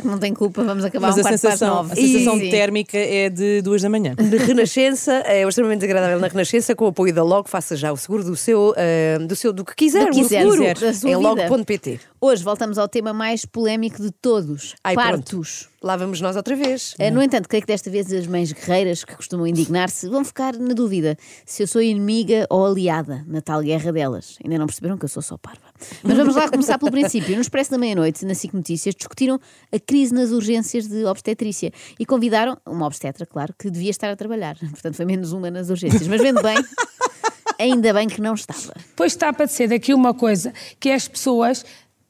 Que não tem culpa, vamos acabar Mas um a quarto para sensação, nove. a sensação Sim. térmica é de duas da manhã. de Renascença, é o extremamente agradável na Renascença, com o apoio da Logo, faça já o seguro do seu, ah, do seu do que quiser, Do que o quiser, em vida. logo.pt. Hoje voltamos ao tema mais polémico de todos: Ai, partos. pronto. Lá vamos nós outra vez. Eh, No entanto, creio que desta vez as mães guerreiras que costumam indignar-se vão ficar na dúvida se eu sou inimiga ou aliada na tal guerra delas. Ainda não perceberam que eu sou só parva. Mas vamos lá começar pelo princípio. No Expresso da Meia-Noite, na SIC Notícias, discutiram a crise nas urgências de obstetrícia e convidaram uma obstetra, claro, que devia estar a trabalhar. Portanto, foi menos uma nas urgências. Mas vendo bem, ainda bem que não estava. Pois está a parecer aqui uma coisa que as pessoas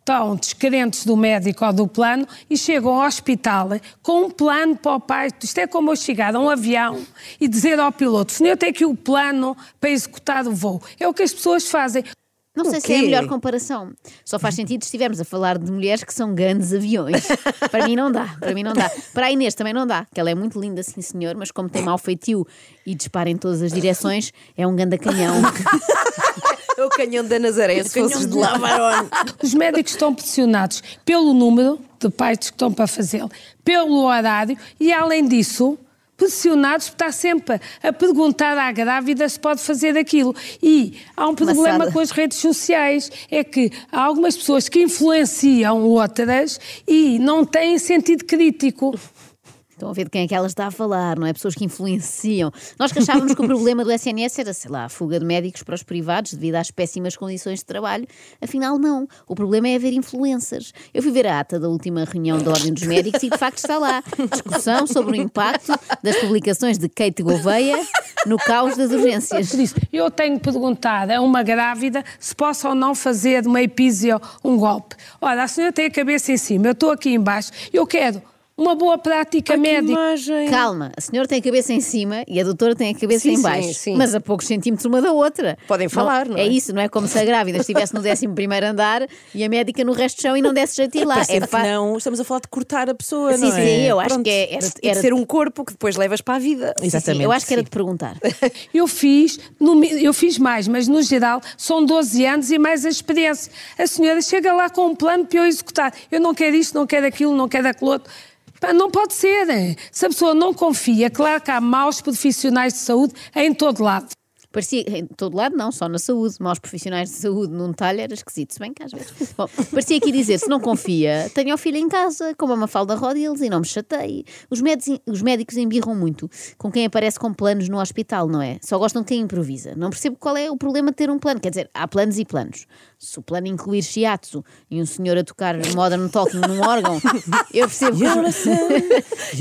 estão descrentes do médico ou do plano e chegam ao hospital com um plano para o parto. Isto é como eu chegar a um avião e dizer ao piloto: senhor, eu tenho aqui o plano para executar o voo. É o que as pessoas fazem. Não sei se é a melhor comparação. Só faz sentido se estivermos a falar de mulheres que são grandes aviões. para mim não dá, para mim não dá. Para a Inês também não dá, que ela é muito linda, sim senhor, mas como tem mau feitio e dispara em todas as direções, é um ganda canhão. É o canhão da Nazaré, se fosses de lá. Os médicos estão pressionados pelo número de partos que estão para fazê-lo, pelo horário e, além disso, pressionados por estar sempre a perguntar à grávida se pode fazer aquilo. E há um problema Maçada. com as redes sociais, é que há algumas pessoas que influenciam outras e não têm sentido crítico. Estão a ver de quem é que ela está a falar, não é? Pessoas que influenciam. Nós que achávamos que o problema do SNS era, sei lá, a fuga de médicos para os privados devido às péssimas condições de trabalho. Afinal, não. O problema é haver influências. Eu fui ver a ata da última reunião da Ordem dos Médicos e de facto está lá. Discussão sobre o impacto das publicações de Kate Gouveia no caos das urgências. Eu tenho perguntado a uma grávida se posso ou não fazer de uma epísio um golpe. Ora, a senhora tem a cabeça em cima, eu estou aqui embaixo, eu quero uma boa prática médica. imagem. Calma, a senhora tem a cabeça em cima e a doutora tem a cabeça Sim, em sim, baixo, sim. mas a poucos centímetros uma da outra. Podem falar, não é? É isso, não é como se a grávida estivesse no 11 andar e a médica no resto do chão e não desse jeito de ir lá. Parecendo É fa- que não, estamos a falar de cortar a pessoa, Sim, não é? sim, eu acho Pronto. que é- era, E de era- ser um corpo que depois levas para a vida. sim, sim, Exatamente, eu acho que era sim. de perguntar. Eu fiz, no eu fiz mais, mas no geral são 12 anos e mais a experiência. A senhora chega lá com um plano para eu executar. Eu não quero isto, não quero aquilo, não quero aquilo outro. Não pode ser. eh. Se a pessoa não confia, claro que há maus profissionais de saúde em todo lado. Parecia, em todo lado não, só na saúde. Maus profissionais de saúde num talho era esquisito, se bem que às vezes. Bom, parecia aqui dizer: se não confia, tenha o filho em casa, como a Mafalda Rodiles e não me chateie. Os médicos, os médicos embirram muito com quem aparece com planos no hospital, não é? Só gostam de quem improvisa. Não percebo qual é o problema de ter um plano. Quer dizer, há planos e planos. Se o plano incluir shiatsu e um senhor a tocar modern talking num órgão, eu percebo que.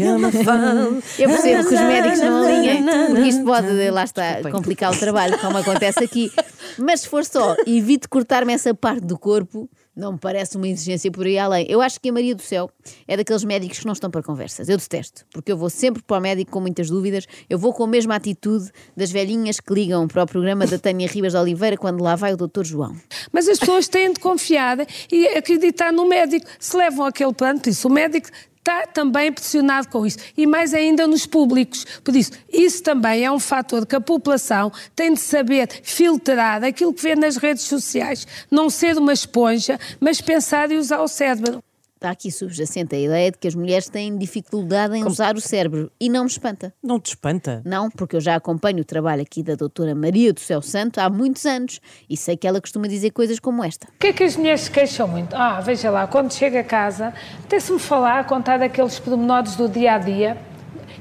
Eu percebo que os médicos não alinhem, porque isto pode, lá está, complicar o trabalho, como acontece aqui. Mas se for só, evite cortar-me essa parte do corpo, não me parece uma exigência por aí além. Eu acho que a Maria do Céu é daqueles médicos que não estão para conversas. Eu detesto, porque eu vou sempre para o médico com muitas dúvidas, eu vou com a mesma atitude das velhinhas que ligam para o programa da Tânia Ribas de Oliveira quando lá vai o Dr. João. Mas as pessoas têm de confiar e acreditar no médico. Se levam aquele plano, isso o médico está também pressionado com isso. E mais ainda nos públicos. Por isso, isso também é um fator que a população tem de saber filtrar aquilo que vê nas redes sociais. Não ser uma esponja, mas pensar e usar o cérebro. Está aqui subjacente a ideia de que as mulheres têm dificuldade em usar o cérebro. E não me espanta. Não te espanta? Não, porque eu já acompanho o trabalho aqui da doutora Maria do Céu Santo há muitos anos e sei que ela costuma dizer coisas como esta. O que é que as mulheres se queixam muito? Ah, veja lá, quando chega a casa, até-se-me falar, contar daqueles pormenores do dia a dia,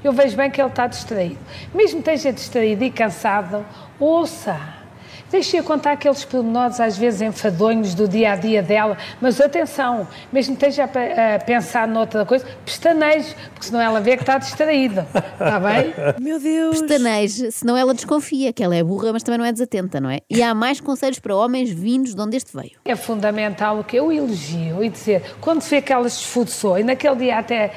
eu vejo bem que ele está distraído. Mesmo que esteja distraído e cansado, ouça. Deixe-a contar aqueles pormenores, às vezes enfadonhos do dia a dia dela, mas atenção, mesmo que esteja a, pe- a pensar noutra coisa, pestaneje, porque senão ela vê que está distraída. Está bem? Meu Deus. Pestaneje, senão ela desconfia que ela é burra, mas também não é desatenta, não é? E há mais conselhos para homens vindos de onde este veio. É fundamental o que eu elogio e dizer, quando se vê que ela se esforçou e naquele dia até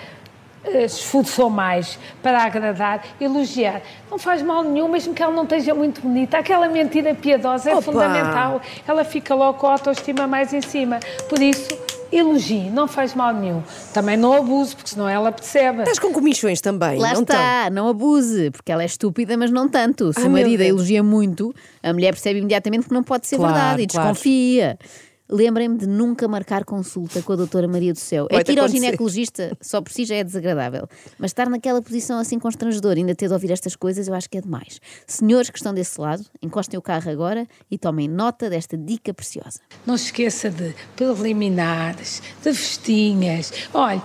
esforçou mais para agradar, elogiar. Não faz mal nenhum, mesmo que ela não esteja muito bonita. Aquela mentira piedosa é Opa! fundamental. Ela fica logo com a autoestima mais em cima. Por isso, elogie, não faz mal nenhum. Também não abuse, porque senão ela percebe. Estás com comichões também, Lá não está, não abuse, porque ela é estúpida, mas não tanto. Se Ai, o marido elogia muito, a mulher percebe imediatamente que não pode ser Claro, verdade e claro. desconfia. Lembrem-me de nunca marcar consulta com a doutora Maria do Céu. é que ir ao ginecologista só por si já é desagradável. Mas estar naquela posição assim constrangedora, ainda ter de ouvir estas coisas, eu acho que é demais. Senhores que estão desse lado, encostem o carro agora e tomem nota desta dica preciosa. Não se esqueça de preliminares, de festinhas. Olha,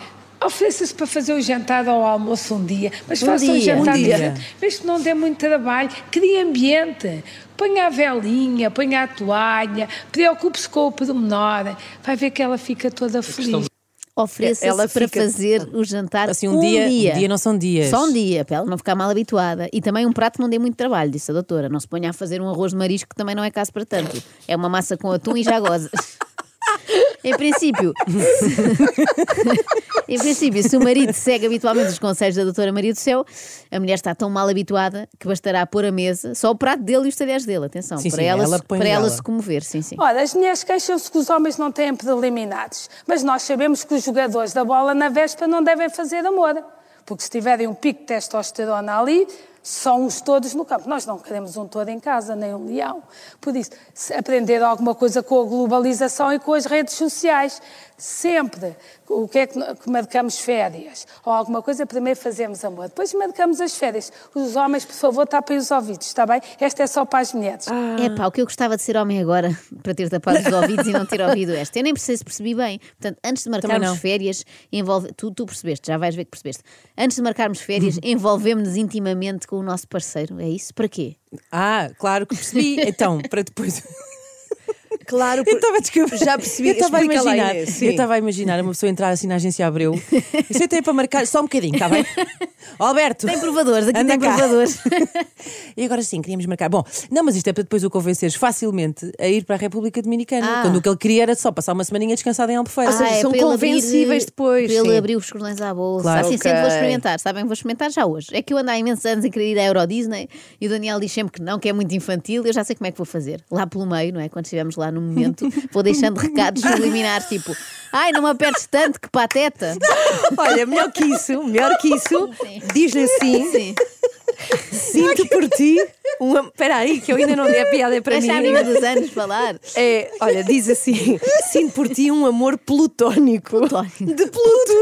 ofereça-se para fazer o jantar ou o almoço um dia, mas Um faça um dia. jantar Um dia. mesmo que não dê muito trabalho, crie ambiente. Ponha a velinha, ponha a toalha, preocupe-se com o pormenor, vai ver que ela fica toda feliz. Ofereça-se Ela para fazer o jantar Assim, um dia- um dia não são dias. Só um dia, para ela não ficar mal habituada. E também um prato que não dê muito trabalho, disse a doutora. Não se ponha a fazer um arroz de marisco que também não é caso para tanto. É uma massa com atum e já goza. Em princípio, em princípio, se o marido segue habitualmente os conselhos da doutora Maria do Céu, a mulher está tão mal habituada que bastará pôr a mesa só o prato dele e os talheres dele. Atenção, Sim, para, sim, ela, ela se, para ela dela. se comover. Sim, sim. Ora, as mulheres queixam-se que os homens não têm preliminares, mas nós sabemos que os jogadores da bola na véspera não devem fazer amor, porque se tiverem um pico de testosterona ali, são os todos no campo. Nós não queremos um todo em casa, nem um leão. Por isso, aprender alguma coisa com a globalização e com as redes sociais. Sempre, o que é que, que marcamos férias ou alguma coisa, primeiro fazemos amor, depois marcamos as férias. Os homens, por favor, tapem os ouvidos, está bem? Esta é só para as mulheres. É pá, o que eu gostava de ser homem agora, para ter tapado os ouvidos e não ter ouvido esta. Eu nem sei se percebi bem. Portanto, antes de marcarmos férias, envolve... tu, tu percebeste, já vais ver que percebeste. Antes de marcarmos férias, envolvemos-nos intimamente com o nosso parceiro. É isso? Para quê? Ah, claro que percebi. Então, para depois. Claro, Eu por- estava a descobrir. Já percebi. Eu estava a imaginar. Eu estava a imaginar uma pessoa entrar assim na agência Abreu. Isso até é para marcar só um bocadinho, está bem? Alberto. Tem provadores, aqui tem cá. provadores. E agora sim, queríamos marcar. Bom, não, mas isto é para depois o convenceres facilmente a ir para a República Dominicana. Ah. Quando o que ele queria era só passar uma semaninha descansada em Albufeira. Ah, seja, são para ele abrir- convencíveis depois, Para ele abrir os cordões à bolsa. Claro. Assim, sempre vou Ok. experimentar. Sabem, vou experimentar já hoje. É que eu ando há imensos anos a querer ir à Euro Disney e o Daniel diz sempre que não, que é muito infantil. Eu já sei como é que vou fazer. Lá pelo meio, não é? Quando estivermos lá no momento, vou deixando recados subliminares tipo: Ai, não me apertes tanto, que pateta. Olha, melhor que isso, melhor que isso, diz-lhe assim: Sim. sinto por ti uma. Espera aí, que eu ainda não dei a piada para Deixa a mim. amiga dos anos falar. É, olha, diz assim: sinto por ti um amor plutónico. Plutónico. De Pluto.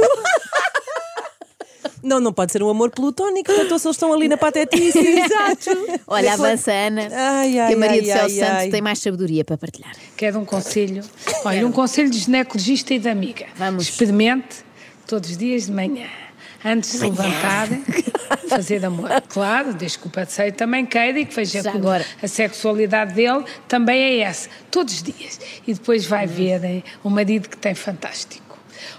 Não, não pode ser um amor plutónico, portanto, se eles estão ali na patetice. Exato. Olha, avança Ana, Ai, ai, que a Maria ai, do Céu ai, Santos ai. tem mais sabedoria para partilhar. Quero um conselho. Olha, um conselho de ginecologista e de amiga. Vamos. Experimente todos os dias de manhã. Antes de se levantar, fazer amor. Claro, desde que o parceiro também queira e que veja Já que agora. a sexualidade dele também é essa. Todos os dias. E depois vai ver eh, o marido que tem fantástico.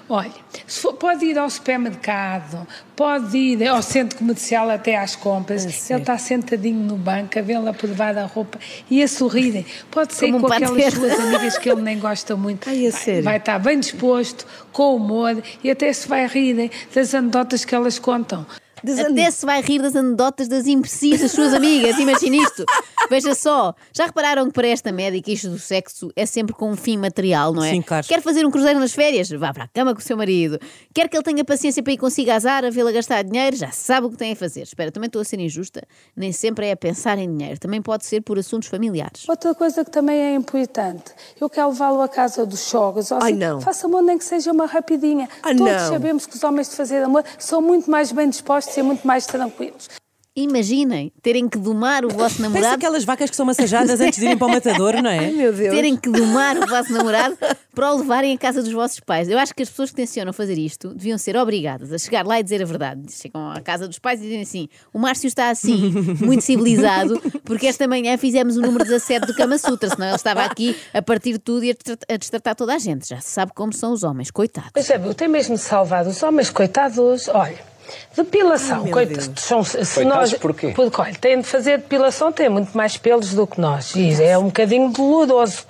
Olha, for- pode ir ao supermercado, pode ir ao centro comercial até às compras. Ele está sentadinho no banco a vê-la provar a roupa e a sorrirem. Pode ser Como um com aquelas suas amigas que ele nem gosta muito. Ai, a vai, vai estar bem disposto, com humor e até se vai rir das anedotas que elas contam. Até se vai rir das anedotas das imbecis das suas amigas, imagina isto. Veja só, já repararam que para esta médica isto do sexo é sempre com um fim material, não é? Sim, claro. Quer fazer um cruzeiro nas férias? Vá para a cama com o seu marido. Quer que ele tenha paciência para ir consigo azar, a vê-la gastar dinheiro? Já sabe o que tem a fazer. Espera, também estou a ser injusta. Nem sempre é a pensar em dinheiro, também pode ser por assuntos familiares. Outra coisa que também é importante, eu quero levá-lo à casa dos sogros. ou Ai, assim, não. Faça amor nem que seja uma rapidinha. Ai, Todos não. sabemos que os homens de fazer amor são muito mais bem dispostos e muito mais tranquilos. Imaginem terem que domar o vosso Parece namorado aquelas vacas que são massajadas antes de irem para o matador, não é? Meu Deus. terem que domar o vosso namorado para o levarem à casa dos vossos pais. Eu acho que as pessoas que tencionam fazer isto deviam ser obrigadas a chegar lá e dizer a verdade. Chegam à casa dos pais e dizem assim: o Márcio está assim, muito civilizado, porque esta manhã fizemos o número 17 do Kama Sutra, senão ele estava aqui a partir de tudo e a destra- a destratar toda a gente. Já se sabe como são os homens, coitados. Mas sabe, eu tenho mesmo salvado os homens, coitados, olha. Depilação, coitados. São, se Coitados nós, porquê? Porque, olha, têm de fazer depilação, têm muito mais pelos do que nós. E é um bocadinho doloroso,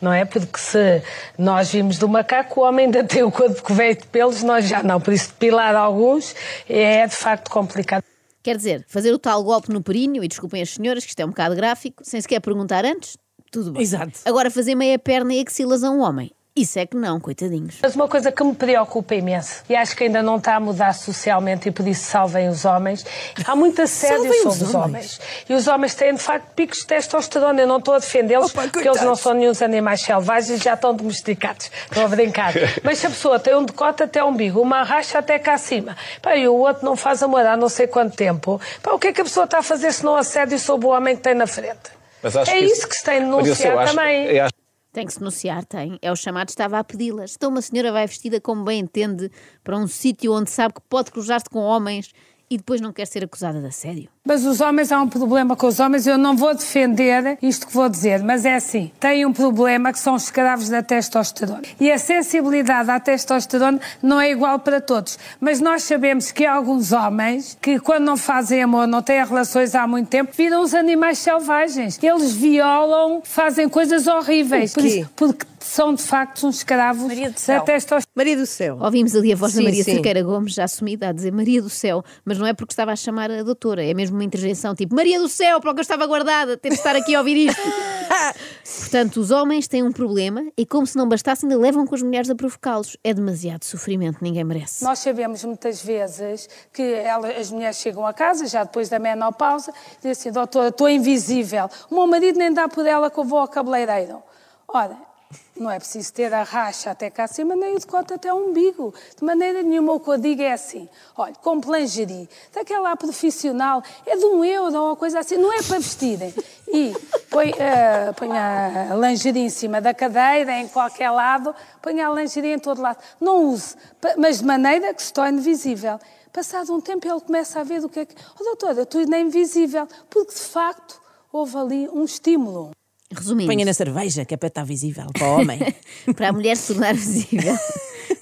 não é? Porque se nós vimos do macaco, o homem ainda tem o corpo coberto de pelos, nós já não. Por isso, depilar alguns é de facto complicado. Quer dizer, fazer o tal golpe no períneo, e desculpem as senhoras, que isto é um bocado gráfico, sem sequer perguntar antes, tudo bem. Exato. Agora, fazer meia perna e axilas a um homem, isso é que não, coitadinhos. Mas uma coisa que me preocupa imenso, e acho que ainda não está a mudar socialmente, e por isso salvem os homens, há muito assédio Salvem sobre os homens. homens. E os homens têm, de facto, picos de testosterona. Eu não estou a defendê-los, porque eles não são nenhum animais selvagens e já estão domesticados. Estou a brincar. Mas se a pessoa tem um decote até o umbigo, uma racha até cá acima, pá, e o outro não faz amor há não sei quanto tempo, pá, o que é que a pessoa está a fazer se não assédio sobre o homem que tem na frente? Mas acho é que isso que se tem de denunciar também. eu acho- Tem que se denunciar, tem. É o chamado estava a pedi-las. Então uma senhora vai vestida como bem entende para um sítio onde sabe que pode cruzar-se com homens e depois não quer ser acusada de assédio. Mas os homens, há um problema com os homens. Eu não vou defender isto que vou dizer, mas é assim: têm um problema que são os escravos da testosterona. E a sensibilidade à testosterona não é igual para todos. Mas nós sabemos que há alguns homens que, quando não fazem amor, não têm relações há muito tempo, viram os animais selvagens. Eles violam, fazem coisas horríveis. Por isso- porque são, de facto, uns escravos Maria do da céu. Maria do céu. Ouvimos ali a voz da Sim, Maria sim. Cerqueira Gomes, já assumida, a dizer Maria do Céu, mas não é porque estava a chamar a doutora, é mesmo uma interjeição tipo Maria do Céu, para o que eu estava guardada, ter de estar aqui a ouvir isto. Portanto, os homens têm um problema e, como se não bastasse, ainda levam com as mulheres a provocá-los. É demasiado sofrimento, ninguém merece. Nós sabemos muitas vezes que ela- as mulheres chegam a casa, já depois da menopausa, e dizem assim, doutora, estou invisível. O meu marido nem dá por ela que eu vou ao cabeleireiro. Ora, não é preciso ter a racha até cá acima, nem o decote até o umbigo. De maneira nenhuma, o que eu digo é assim, olha, compre lingerie, daquela profissional, é de um euro ou coisa assim, não é para vestirem. E põe, eh, põe a lingerie em cima da cadeira, em qualquer lado, põe a lingerie em todo lado. Não use, mas de maneira que se torne visível. Passado um tempo ele começa a ver o que é que... Oh, doutora, tu ainda é invisível, porque de facto houve ali um estímulo. Resumindo, Ponha na cerveja, que é para estar visível para o homem. para a mulher se tornar visível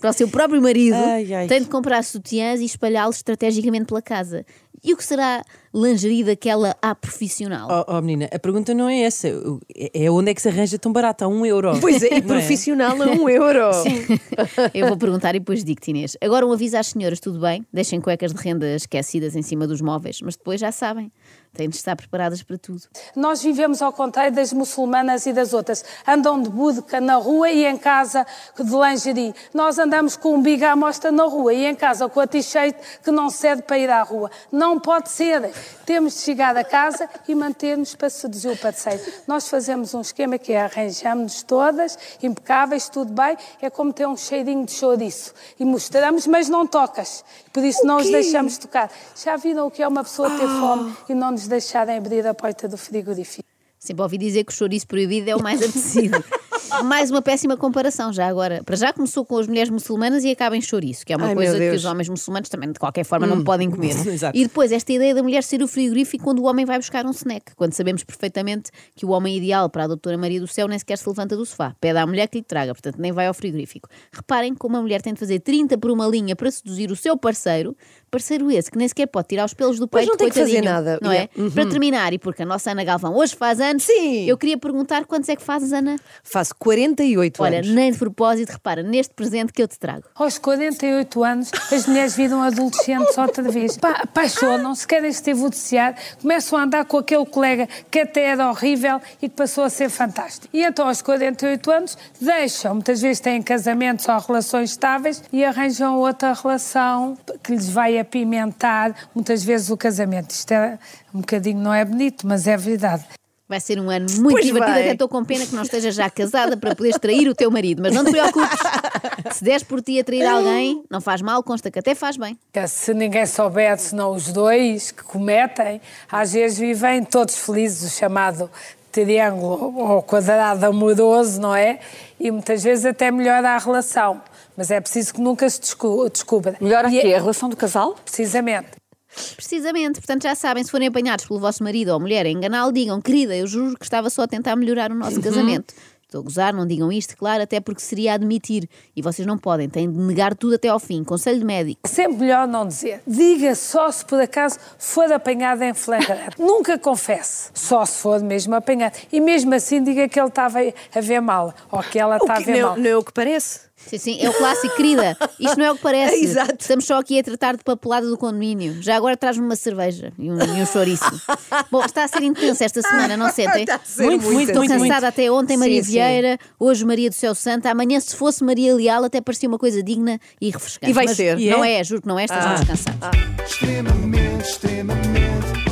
para o seu próprio marido, Ai, ai. tem de comprar sutiãs e espalhá-los estrategicamente pela casa. E o que será lingerie daquela à profissional? Oh, oh, menina, a pergunta não é essa. É é onde é que se arranja tão barato? A um euro. Pois é, e profissional a um euro. Eu vou perguntar e depois digo-te, Inês. Agora um aviso às senhoras, tudo bem? Deixem cuecas de renda esquecidas em cima dos móveis, mas depois já sabem, têm de estar preparadas para tudo. Nós vivemos ao contrário das muçulmanas e das outras. Andam de budca na rua e em casa de lingerie. Nós andamos com um biga à mostra na rua e em casa com a t-shirt que não serve para ir à rua. Não pode ser. Temos de chegar a casa e manter-nos para seduzir o parceiro. Nós fazemos um esquema que é arranjamos-nos todas, impecáveis, tudo bem. É como ter um cheirinho de chouriço. E mostramos, mas não tocas. Por isso não os deixamos tocar. Já viram o que é uma pessoa ter fome e não nos deixarem abrir a porta do frigorífico? Sempre ouvi dizer que o chouriço proibido é o mais apetecido. mais uma péssima comparação, já agora. Para já começou com as mulheres muçulmanas e acaba em chouriço, que é uma Ai, coisa que os homens muçulmanos também, de qualquer forma, não podem comer. Exato. E depois, esta ideia da mulher ser o frigorífico quando o homem vai buscar um snack, quando sabemos perfeitamente que o homem ideal para a doutora Maria do Céu nem sequer se levanta do sofá, pede à mulher que lhe traga, portanto nem vai ao frigorífico. Reparem como a mulher tem de fazer 30 por uma linha para seduzir o seu parceiro, parceiro esse que nem sequer pode tirar os pelos do Pois peito, não tem que fazer coitadinho, nada. Não Yeah. é? Para terminar, e porque a nossa Ana Galvão hoje faz anos, Sim. eu queria perguntar quantos é que fazes, Ana? Faço 48 Olha, anos. nem de propósito, repara, neste presente que eu te trago. Aos 48 anos, as mulheres viram adolescentes outra vez. Pa- Apaixonam-se, querem se divorciar, começam a andar com aquele colega que até era horrível e que passou a ser fantástico. E então, aos 48 anos, deixam, muitas vezes têm casamentos ou relações estáveis e arranjam outra relação que lhes vai apimentar muitas vezes o casamento. Isto é um bocadinho, não é bonito, mas é verdade. Vai ser um ano muito Pois divertido. vai. Até estou com pena que não esteja já casada para poderes trair o teu marido. Mas não te preocupes. Se des por ti a trair alguém, não faz mal, consta que até faz bem. Que Se ninguém souber, senão os dois que cometem, às vezes vivem todos felizes, o chamado triângulo ou quadrado amoroso, não é? E muitas vezes até melhora a relação. Mas é preciso que nunca se descu- descubra. Melhor aqui é- a relação do casal? Precisamente. Precisamente, portanto já sabem, se forem apanhados pelo vosso marido ou mulher a enganá-lo, digam, querida, eu juro que estava só a tentar melhorar o nosso casamento. Estou a gozar, não digam isto, claro, até porque seria admitir. E vocês não podem, têm de negar tudo até ao fim. Conselho de médico. Sempre melhor não dizer. Diga só se por acaso for apanhado em flagrante. Nunca confesse. Só se for mesmo apanhado. E mesmo assim diga que ele estava a ver mal. Ou que ela está a ver não, mal. não é o que parece. Sim, sim, é o clássico, querida. Isto não é o que parece. Exato. Estamos só aqui a tratar de papelada do condomínio. Já agora traz-me uma cerveja e um, e um chouriço. Bom, está a ser intenso esta semana, não sentem? Está a ser Muito, muito, Estou muito, cansada até ontem, Maria Sim, sim. Vieira, hoje Maria do Céu Santo, amanhã, se fosse Maria Leal, até parecia uma coisa digna e refrescante. E vai Mas ser. Não E é? é, juro que não é, descansados. extremamente, extremamente, ah, extremamente.